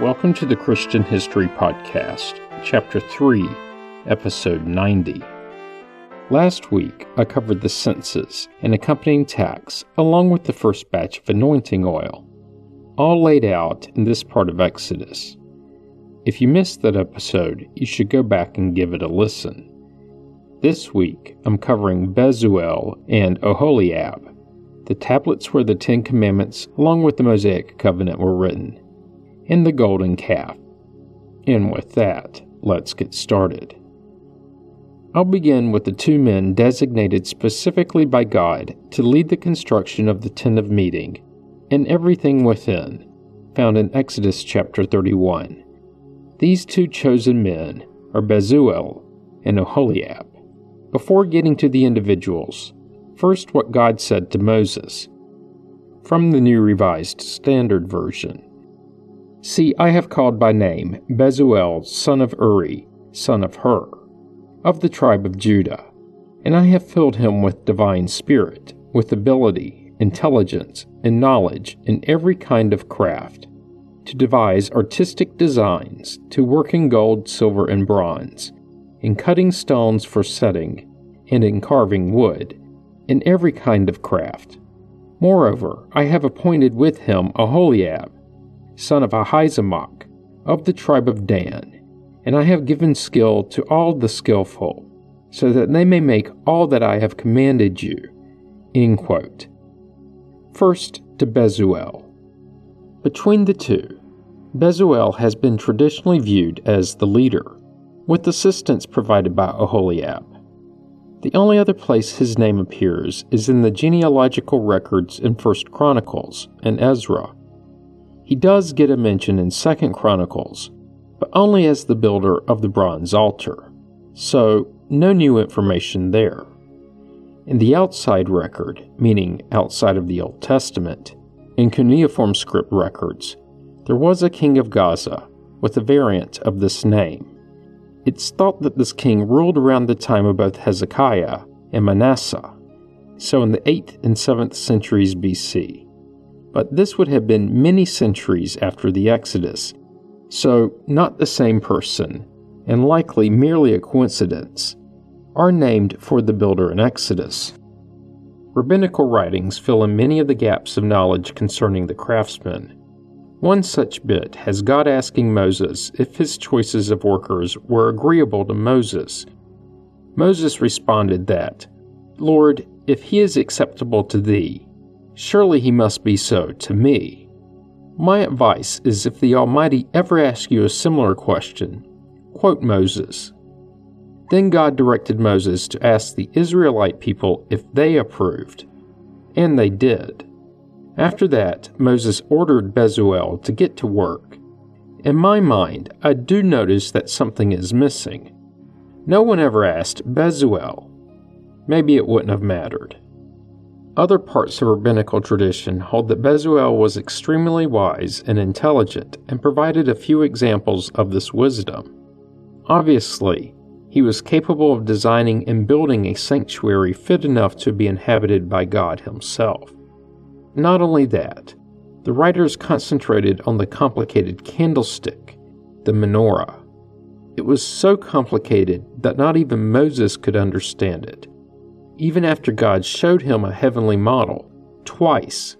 Welcome to the Christian History Podcast, Chapter 3, Episode 90. Last week, I covered the census and accompanying tax, along with the first batch of anointing oil, all laid out in this part of Exodus. If you missed that episode, you should go back and give it a listen. This week, I'm covering Bezalel and Oholiab, the tablets where the Ten Commandments, along with the Mosaic Covenant, were written and the golden calf. And with that, let's get started. I'll begin with the two men designated specifically by God to lead the construction of the tent of meeting and everything within, found in Exodus chapter 31. These two chosen men are Bezalel and Oholiab. Before getting to the individuals, first what God said to Moses. From the New Revised Standard Version. See, I have called by name Bezalel, son of Uri, son of Hur, of the tribe of Judah, and I have filled him with divine spirit, with ability, intelligence, and knowledge in every kind of craft, to devise artistic designs, to work in gold, silver, and bronze, in cutting stones for setting, and in carving wood, in every kind of craft. Moreover, I have appointed with him Oholiab, son of Ahisamach, of the tribe of Dan, and I have given skill to all the skillful, so that they may make all that I have commanded you. End quote. First to Bezalel. Between the two, Bezalel has been traditionally viewed as the leader, with assistance provided by Oholiab. The only other place his name appears is in the genealogical records in First Chronicles and Ezra, he does get a mention in Second Chronicles, but only as the builder of the bronze altar, so no new information there. In the outside record, meaning outside of the Old Testament, in cuneiform script records, there was a king of Gaza with a variant of this name. It's thought that this king ruled around the time of both Hezekiah and Manasseh, so in the 8th and 7th centuries BC but this would have been many centuries after the Exodus, so not the same person, and likely merely a coincidence, are named for the builder in Exodus. Rabbinical writings fill in many of the gaps of knowledge concerning the craftsman. One such bit has God asking Moses if his choices of workers were agreeable to Moses. Moses responded that, Lord, if he is acceptable to thee, Surely he must be so to me. My advice is if the Almighty ever asks you a similar question, quote Moses. Then God directed Moses to ask the Israelite people if they approved, and they did. After that, Moses ordered Bezalel to get to work. In my mind, I do notice that something is missing. No one ever asked Bezalel. Maybe it wouldn't have mattered. Other parts of rabbinical tradition hold that Bezalel was extremely wise and intelligent and provided a few examples of this wisdom. Obviously, he was capable of designing and building a sanctuary fit enough to be inhabited by God Himself. Not only that, the writers concentrated on the complicated candlestick, the menorah. It was so complicated that not even Moses could understand it even after God showed him a heavenly model twice.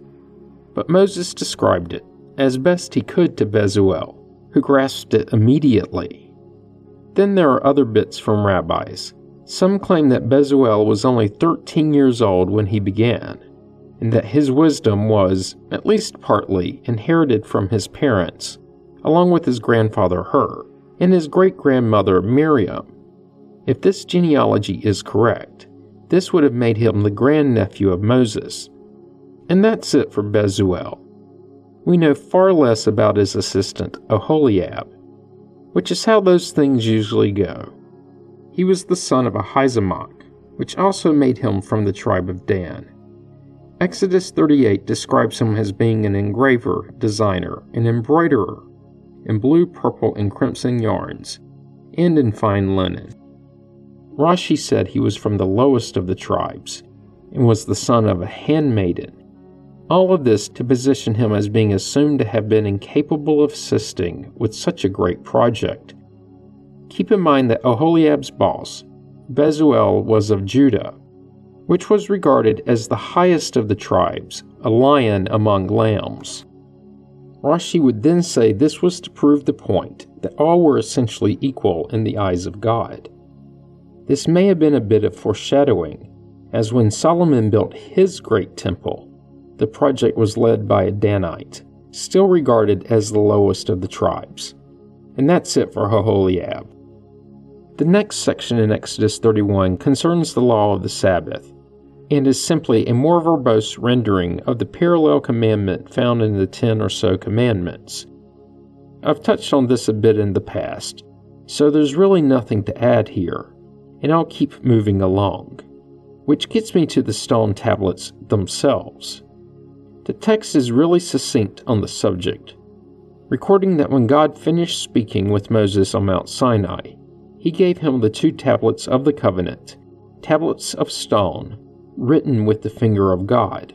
But Moses described it as best he could to Bezalel, who grasped it immediately. Then there are other bits from rabbis. Some claim that Bezalel was only 13 years old when he began, and that his wisdom was, at least partly, inherited from his parents, along with his grandfather Hur and his great grandmother Miriam. If this genealogy is correct, this would have made him the grandnephew of Moses. And that's it for Bezalel. We know far less about his assistant, Oholiab, which is how those things usually go. He was the son of Ahisamach, which also made him from the tribe of Dan. Exodus 38 describes him as being an engraver, designer, and embroiderer in blue, purple, and crimson yarns, and in fine linen. Rashi said he was from the lowest of the tribes and was the son of a handmaiden. All of this to position him as being assumed to have been incapable of assisting with such a great project. Keep in mind that Oholiab's boss, Bezalel, was of Judah, which was regarded as the highest of the tribes, a lion among lambs. Rashi would then say this was to prove the point that all were essentially equal in the eyes of God. This may have been a bit of foreshadowing, as when Solomon built his great temple, the project was led by a Danite, still regarded as the lowest of the tribes. And that's it for Oholiab. The next section in Exodus 31 concerns the law of the Sabbath, and is simply a more verbose rendering of the parallel commandment found in the ten or so commandments. I've touched on this a bit in the past, so there's really nothing to add here, and I'll keep moving along. Which gets me to the stone tablets themselves. The text is really succinct on the subject, recording that when God finished speaking with Moses on Mount Sinai, he gave him the two tablets of the covenant, tablets of stone, written with the finger of God.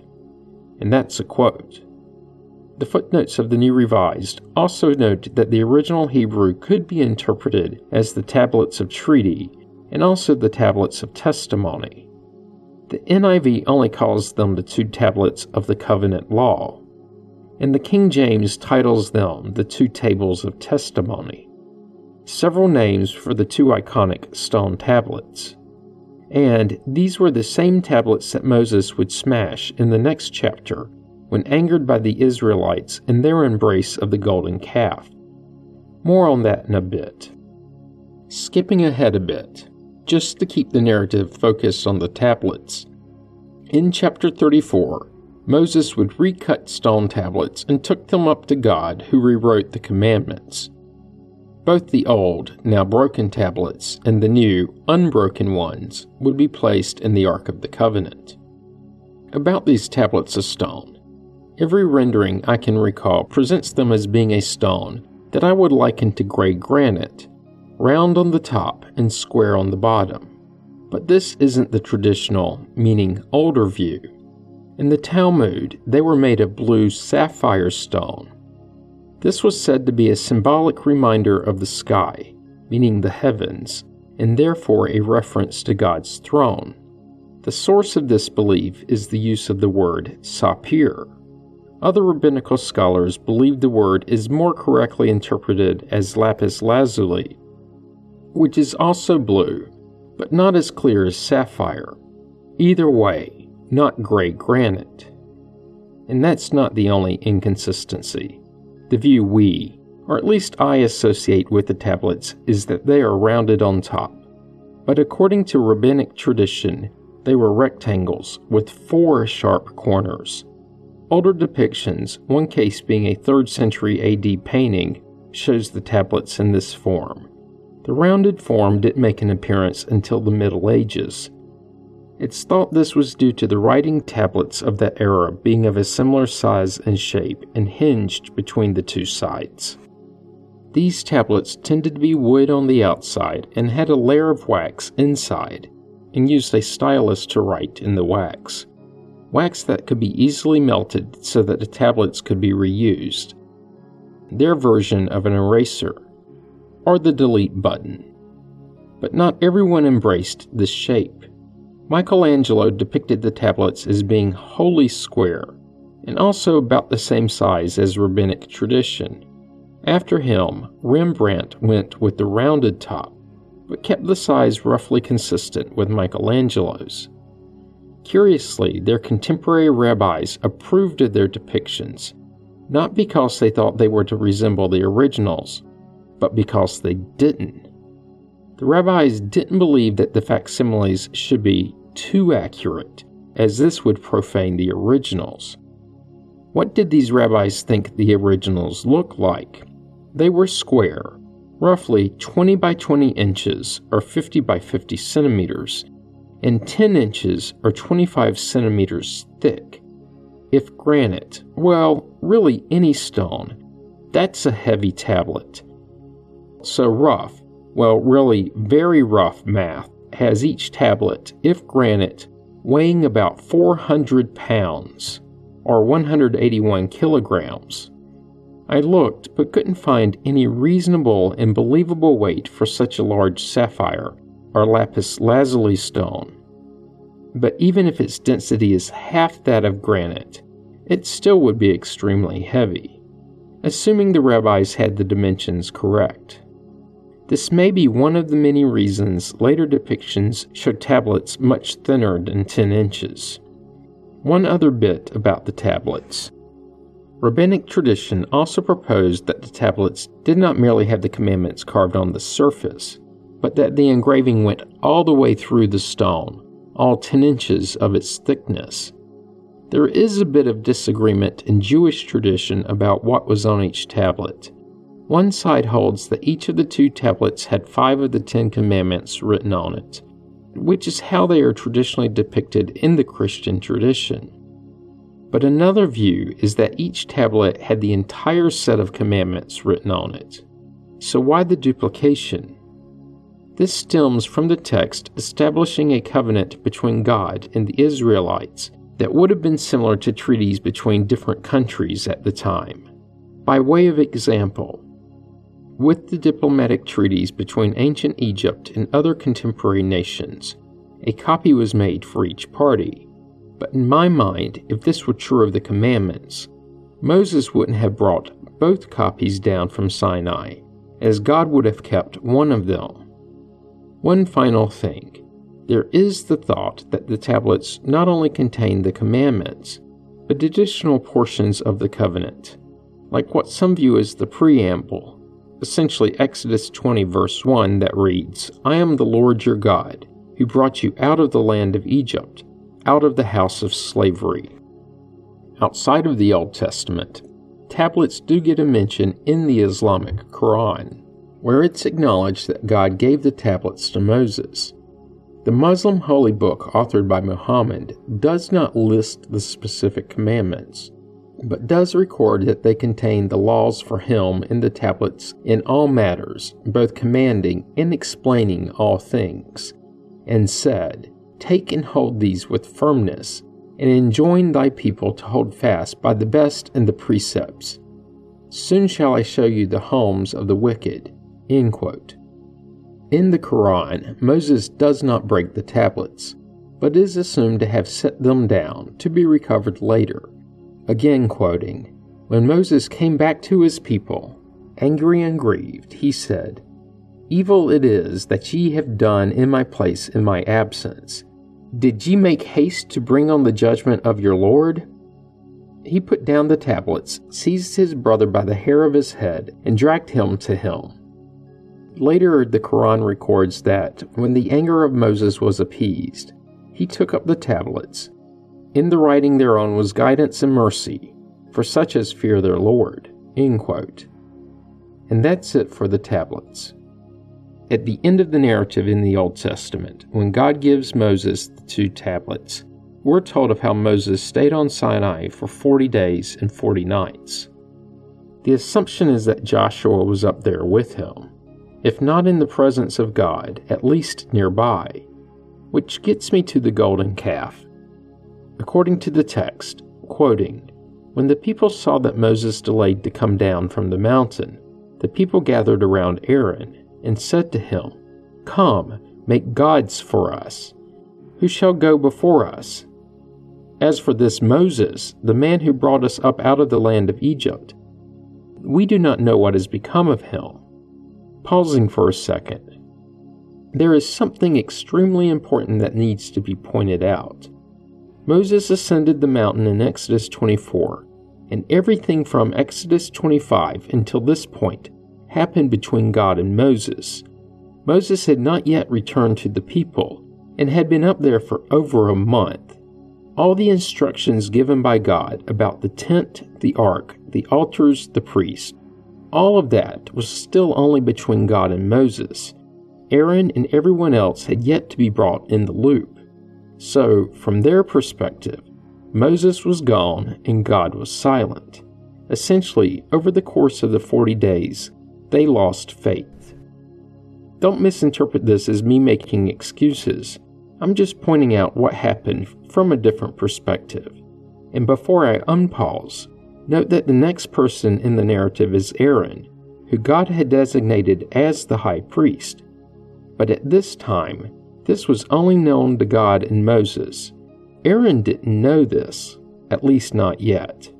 And that's a quote. The footnotes of the New Revised also note that the original Hebrew could be interpreted as the tablets of treaty and also the tablets of testimony. The NIV only calls them the two tablets of the covenant law, and the King James titles them the two tables of testimony. Several names for the two iconic stone tablets. And these were the same tablets that Moses would smash in the next chapter when angered by the Israelites in their embrace of the golden calf. More on that in a bit. Skipping ahead a bit, just to keep the narrative focused on the tablets. In chapter 34, Moses would recut stone tablets and took them up to God, who rewrote the commandments. Both the old, now broken tablets and the new, unbroken ones would be placed in the Ark of the Covenant. About these tablets of stone, every rendering I can recall presents them as being a stone that I would liken to gray granite, round on the top and square on the bottom. But this isn't the traditional, meaning older view. In the Talmud, they were made of blue sapphire stone, this was said to be a symbolic reminder of the sky, meaning the heavens, and therefore a reference to God's throne. The source of this belief is the use of the word sapir. Other rabbinical scholars believe the word is more correctly interpreted as lapis lazuli, which is also blue, but not as clear as sapphire. Either way, not gray granite. And that's not the only inconsistency. The view we, or at least I, associate with the tablets is that they are rounded on top. But according to rabbinic tradition, they were rectangles with four sharp corners. Older depictions, one case being a 3rd century AD painting, shows the tablets in this form. The rounded form didn't make an appearance until the Middle Ages, it's thought this was due to the writing tablets of that era being of a similar size and shape and hinged between the two sides. These tablets tended to be wood on the outside and had a layer of wax inside, and used a stylus to write in the wax. Wax that could be easily melted so that the tablets could be reused. Their version of an eraser, or the delete button. But not everyone embraced this shape. Michelangelo depicted the tablets as being wholly square, and also about the same size as rabbinic tradition. After him, Rembrandt went with the rounded top, but kept the size roughly consistent with Michelangelo's. Curiously, their contemporary rabbis approved of their depictions, not because they thought they were to resemble the originals, but because they didn't. The rabbis didn't believe that the facsimiles should be too accurate, as this would profane the originals. What did these rabbis think the originals looked like? They were square, roughly 20 by 20 inches or 50 by 50 centimeters, and 10 inches or 25 centimeters thick. If granite, well, really any stone, that's a heavy tablet. So rough, well, really very rough math has each tablet, if granite, weighing about 400 pounds. or 181 kilograms. I looked but couldn't find any reasonable and believable weight for such a large sapphire or lapis lazuli stone. But even if its density is half that of granite, it still would be extremely heavy, assuming the rabbis had the dimensions correct. This may be one of the many reasons later depictions show tablets much thinner than 10 inches. One other bit about the tablets. Rabbinic tradition also proposed that the tablets did not merely have the commandments carved on the surface, but that the engraving went all the way through the stone, all 10 inches of its thickness. There is a bit of disagreement in Jewish tradition about what was on each tablet. One side holds that each of the two tablets had five of the Ten Commandments written on it, which is how they are traditionally depicted in the Christian tradition. But another view is that each tablet had the entire set of commandments written on it. So why the duplication? This stems from the text establishing a covenant between God and the Israelites that would have been similar to treaties between different countries at the time. By way of example, with the diplomatic treaties between ancient Egypt and other contemporary nations, a copy was made for each party. But in my mind, if this were true of the commandments, Moses wouldn't have brought both copies down from Sinai, as God would have kept one of them. One final thing there is the thought that the tablets not only contain the commandments, but additional portions of the covenant, like what some view as the preamble, essentially Exodus 20, verse 1, that reads, I am the Lord your God, who brought you out of the land of Egypt out of the house of slavery. Outside of the Old Testament, tablets do get a mention in the Islamic Quran, where it's acknowledged that God gave the tablets to Moses. The Muslim holy book authored by Muhammad does not list the specific commandments, but does record that they contain the laws for him in the tablets in all matters, both commanding and explaining all things, and said, Take and hold these with firmness, and enjoin thy people to hold fast by the best and the precepts. Soon shall I show you the homes of the wicked. In the Quran, Moses does not break the tablets, but is assumed to have set them down to be recovered later. Again quoting, When Moses came back to his people, angry and grieved, he said, Evil it is that ye have done in my place in my absence. Did ye make haste to bring on the judgment of your Lord? He put down the tablets, seized his brother by the hair of his head, and dragged him to him. Later, the Quran records that when the anger of Moses was appeased, he took up the tablets. In the writing thereon was guidance and mercy for such as fear their Lord. And that's it for the tablets. At the end of the narrative in the Old Testament, when God gives Moses the two tablets, we're told of how Moses stayed on Sinai for 40 days and 40 nights. The assumption is that Joshua was up there with him, if not in the presence of God, at least nearby, which gets me to the golden calf. According to the text, quoting, When the people saw that Moses delayed to come down from the mountain, the people gathered around Aaron and said to him, Come, make gods for us. Who shall go before us? As for this Moses, the man who brought us up out of the land of Egypt, we do not know what has become of him. Pausing for a second, there is something extremely important that needs to be pointed out. Moses ascended the mountain in Exodus 24, and everything from Exodus 25 until this point happened between God and Moses. Moses had not yet returned to the people and had been up there for over a month. All the instructions given by God about the tent, the ark, the altars, the priests, all of that was still only between God and Moses. Aaron and everyone else had yet to be brought in the loop. So, from their perspective, Moses was gone and God was silent. Essentially, over the course of the 40 days, they lost faith. Don't misinterpret this as me making excuses. I'm just pointing out what happened from a different perspective. And before I unpause, note that the next person in the narrative is Aaron, who God had designated as the high priest. But at this time, this was only known to God and Moses. Aaron didn't know this, at least not yet.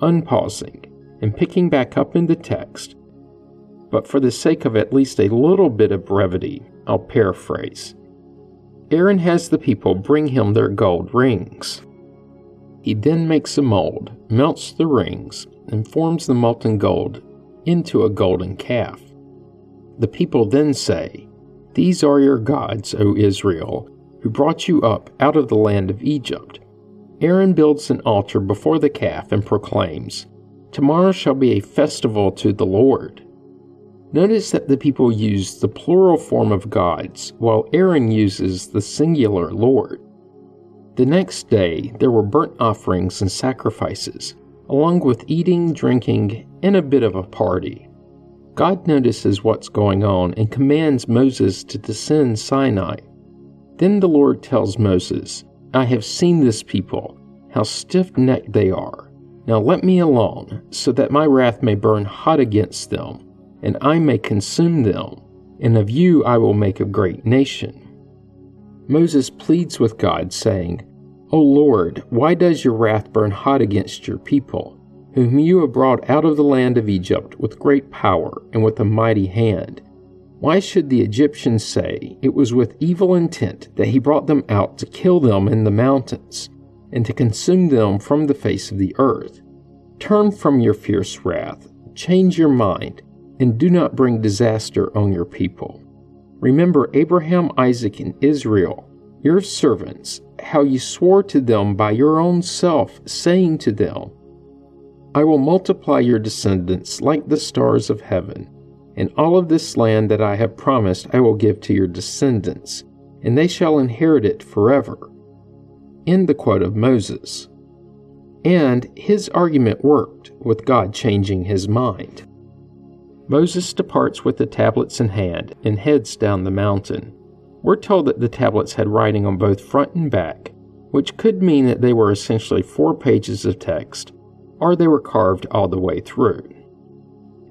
Unpausing and picking back up in the text, but for the sake of at least a little bit of brevity, I'll paraphrase. Aaron has the people bring him their gold rings. He then makes a mold, melts the rings, and forms the molten gold into a golden calf. The people then say, These are your gods, O Israel, who brought you up out of the land of Egypt. Aaron builds an altar before the calf and proclaims, Tomorrow shall be a festival to the Lord. Notice that the people use the plural form of gods, while Aaron uses the singular Lord. The next day there were burnt offerings and sacrifices, along with eating, drinking, and a bit of a party. God notices what's going on and commands Moses to descend Sinai. Then the Lord tells Moses, I have seen this people, how stiff necked they are. Now let me alone, so that my wrath may burn hot against them, and I may consume them, and of you I will make a great nation. Moses pleads with God, saying, O Lord, why does your wrath burn hot against your people, whom you have brought out of the land of Egypt with great power and with a mighty hand? Why should the Egyptians say it was with evil intent that he brought them out to kill them in the mountains, and to consume them from the face of the earth? Turn from your fierce wrath, change your mind, and do not bring disaster on your people. Remember Abraham, Isaac, and Israel, your servants, how you swore to them by your own self, saying to them, I will multiply your descendants like the stars of heaven, and all of this land that I have promised I will give to your descendants, and they shall inherit it forever. End the quote of Moses. And his argument worked, with God changing his mind. Moses departs with the tablets in hand and heads down the mountain. We're told that the tablets had writing on both front and back, which could mean that they were essentially four pages of text, or they were carved all the way through.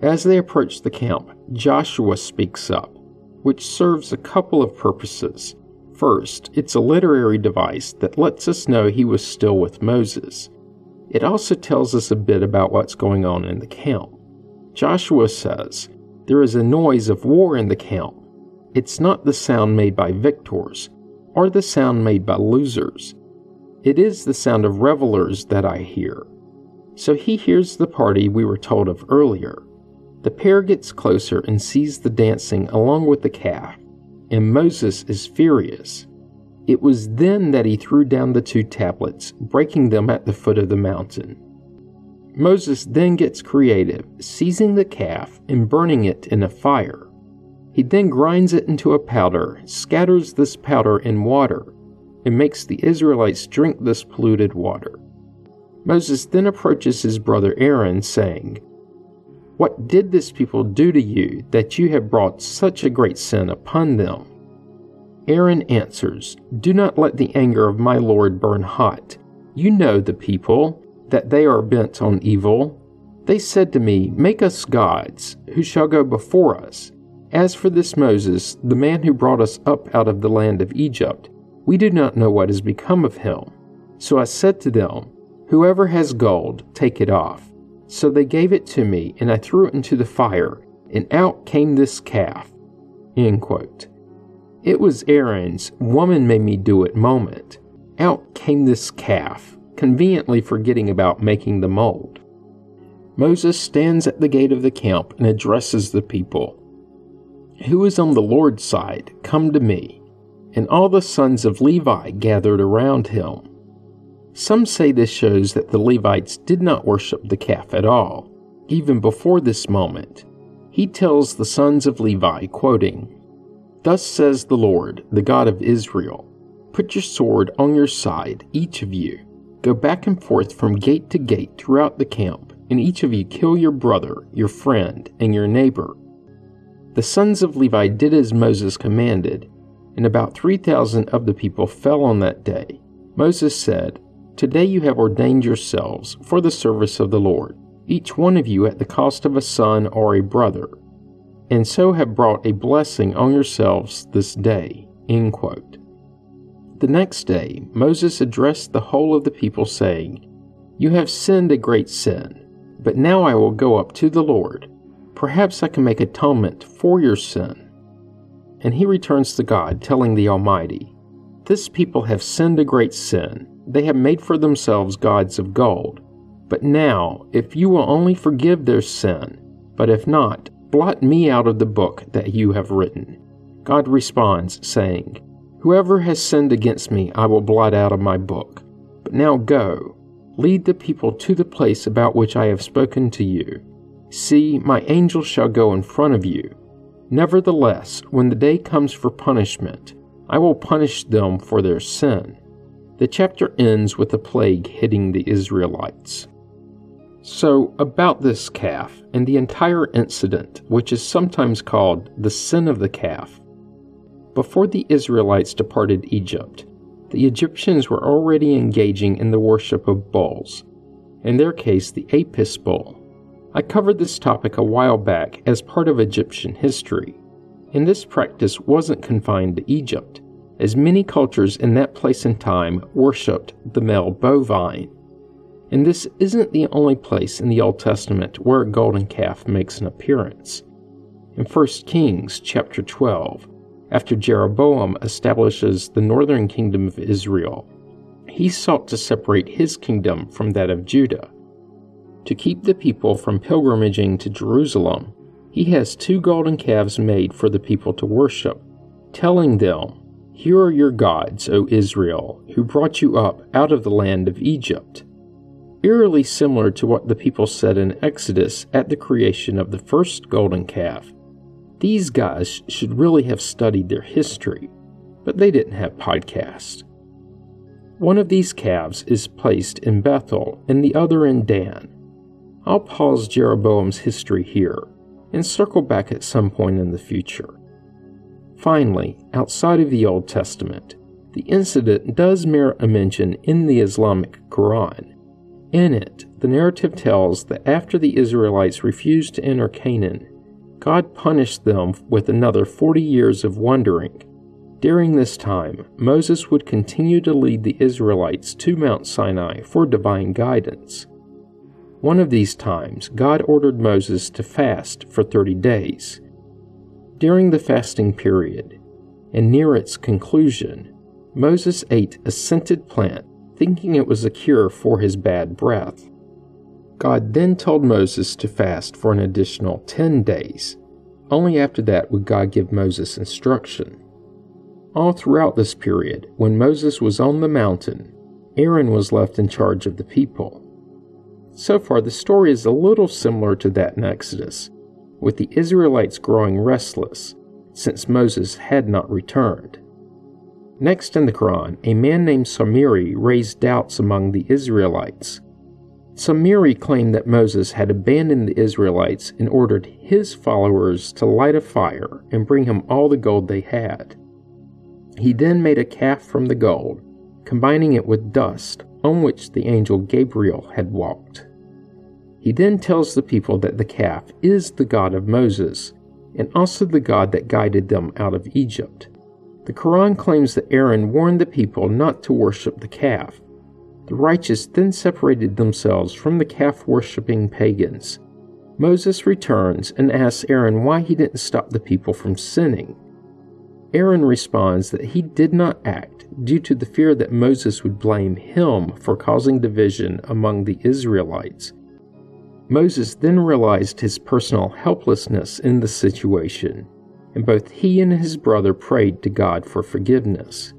As they approach the camp, Joshua speaks up, which serves a couple of purposes. First, it's a literary device that lets us know he was still with Moses. It also tells us a bit about what's going on in the camp. Joshua says, There is a noise of war in the camp. It's not the sound made by victors, or the sound made by losers. It is the sound of revelers that I hear. So he hears the party we were told of earlier. The pair gets closer and sees the dancing along with the calf, and Moses is furious. It was then that he threw down the two tablets, breaking them at the foot of the mountain. Moses then gets creative, seizing the calf and burning it in a fire. He then grinds it into a powder, scatters this powder in water, and makes the Israelites drink this polluted water. Moses then approaches his brother Aaron, saying, What did this people do to you that you have brought such a great sin upon them? Aaron answers, Do not let the anger of my Lord burn hot. You know the people that they are bent on evil. They said to me, Make us gods, who shall go before us. As for this Moses, the man who brought us up out of the land of Egypt, we do not know what has become of him. So I said to them, Whoever has gold, take it off. So they gave it to me, and I threw it into the fire, and out came this calf. It was Aaron's woman made me do it moment. Out came this calf conveniently forgetting about making the mold. Moses stands at the gate of the camp and addresses the people Who is on the Lord's side, come to me. And all the sons of Levi gathered around him. Some say this shows that the Levites did not worship the calf at all, even before this moment. He tells the sons of Levi, quoting, Thus says the Lord, the God of Israel Put your sword on your side, each of you, Go back and forth from gate to gate throughout the camp, and each of you kill your brother, your friend, and your neighbor. The sons of Levi did as Moses commanded, and about 3,000 of the people fell on that day. Moses said, Today you have ordained yourselves for the service of the Lord, each one of you at the cost of a son or a brother, and so have brought a blessing on yourselves this day. The next day, Moses addressed the whole of the people, saying, You have sinned a great sin, but now I will go up to the Lord. Perhaps I can make atonement for your sin. And he returns to God, telling the Almighty, This people have sinned a great sin. They have made for themselves gods of gold. But now, if you will only forgive their sin, but if not, blot me out of the book that you have written. God responds, saying, Whoever has sinned against me, I will blot out of my book. But now go, lead the people to the place about which I have spoken to you. See, my angel shall go in front of you. Nevertheless, when the day comes for punishment, I will punish them for their sin. The chapter ends with a plague hitting the Israelites. So, about this calf and the entire incident, which is sometimes called the sin of the calf, before the Israelites departed Egypt, the Egyptians were already engaging in the worship of bulls, in their case, the Apis bull. I covered this topic a while back as part of Egyptian history, and this practice wasn't confined to Egypt, as many cultures in that place and time worshipped the male bovine. And this isn't the only place in the Old Testament where a golden calf makes an appearance. In 1 Kings chapter 12, after Jeroboam establishes the northern kingdom of Israel, he sought to separate his kingdom from that of Judah. To keep the people from pilgrimaging to Jerusalem, he has two golden calves made for the people to worship, telling them, Here are your gods, O Israel, who brought you up out of the land of Egypt. Eerily similar to what the people said in Exodus at the creation of the first golden calf these guys should really have studied their history, but they didn't have podcasts. One of these calves is placed in Bethel and the other in Dan. I'll pause Jeroboam's history here and circle back at some point in the future. Finally, outside of the Old Testament, the incident does merit a mention in the Islamic Quran. In it, the narrative tells that after the Israelites refused to enter Canaan, God punished them with another 40 years of wandering. During this time, Moses would continue to lead the Israelites to Mount Sinai for divine guidance. One of these times, God ordered Moses to fast for 30 days. During the fasting period, and near its conclusion, Moses ate a scented plant, thinking it was a cure for his bad breath. God then told Moses to fast for an additional 10 days. Only after that would God give Moses instruction. All throughout this period, when Moses was on the mountain, Aaron was left in charge of the people. So far, the story is a little similar to that in Exodus, with the Israelites growing restless since Moses had not returned. Next in the Quran, a man named Samiri raised doubts among the Israelites Samiri claimed that Moses had abandoned the Israelites and ordered his followers to light a fire and bring him all the gold they had. He then made a calf from the gold, combining it with dust on which the angel Gabriel had walked. He then tells the people that the calf is the God of Moses and also the God that guided them out of Egypt. The Quran claims that Aaron warned the people not to worship the calf the righteous then separated themselves from the calf worshipping pagans. Moses returns and asks Aaron why he didn't stop the people from sinning. Aaron responds that he did not act due to the fear that Moses would blame him for causing division among the Israelites. Moses then realized his personal helplessness in the situation, and both he and his brother prayed to God for forgiveness.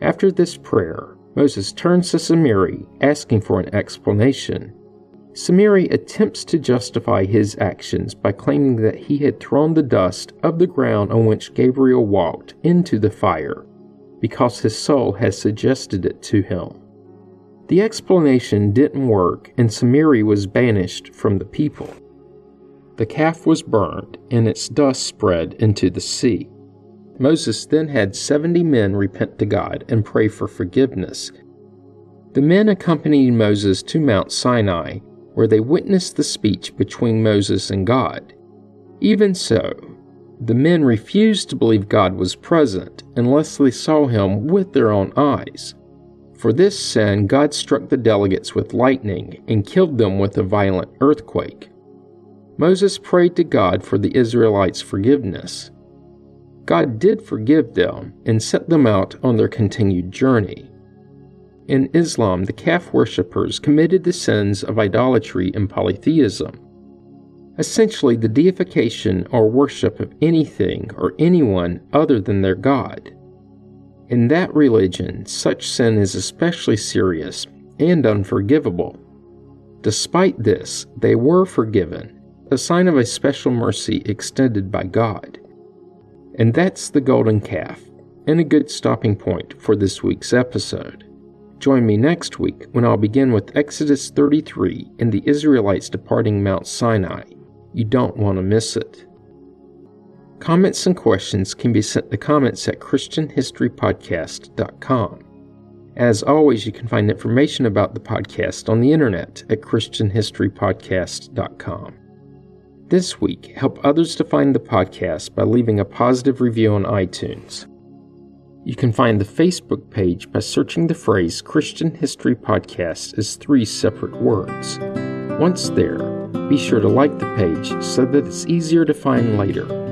After this prayer, Moses turns to Samiri, asking for an explanation. Samiri attempts to justify his actions by claiming that he had thrown the dust of the ground on which Gabriel walked into the fire, because his soul had suggested it to him. The explanation didn't work, and Samiri was banished from the people. The calf was burned, and its dust spread into the sea. Moses then had 70 men repent to God and pray for forgiveness. The men accompanied Moses to Mount Sinai, where they witnessed the speech between Moses and God. Even so, the men refused to believe God was present unless they saw him with their own eyes. For this sin, God struck the delegates with lightning and killed them with a violent earthquake. Moses prayed to God for the Israelites' forgiveness. God did forgive them and set them out on their continued journey. In Islam, the calf worshippers committed the sins of idolatry and polytheism. Essentially, the deification or worship of anything or anyone other than their God. In that religion, such sin is especially serious and unforgivable. Despite this, they were forgiven, a sign of a special mercy extended by God. And that's the golden calf, and a good stopping point for this week's episode. Join me next week when I'll begin with Exodus 33 and the Israelites departing Mount Sinai. You don't want to miss it. Comments and questions can be sent to comments at ChristianHistoryPodcast.com. As always, you can find information about the podcast on the internet at ChristianHistoryPodcast.com. This week, help others to find the podcast by leaving a positive review on iTunes. You can find the Facebook page by searching the phrase Christian History Podcast as three separate words. Once there, be sure to like the page so that it's easier to find later.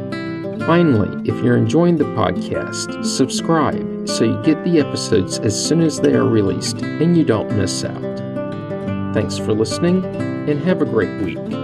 Finally, if you're enjoying the podcast, subscribe so you get the episodes as soon as they are released and you don't miss out. Thanks for listening and have a great week.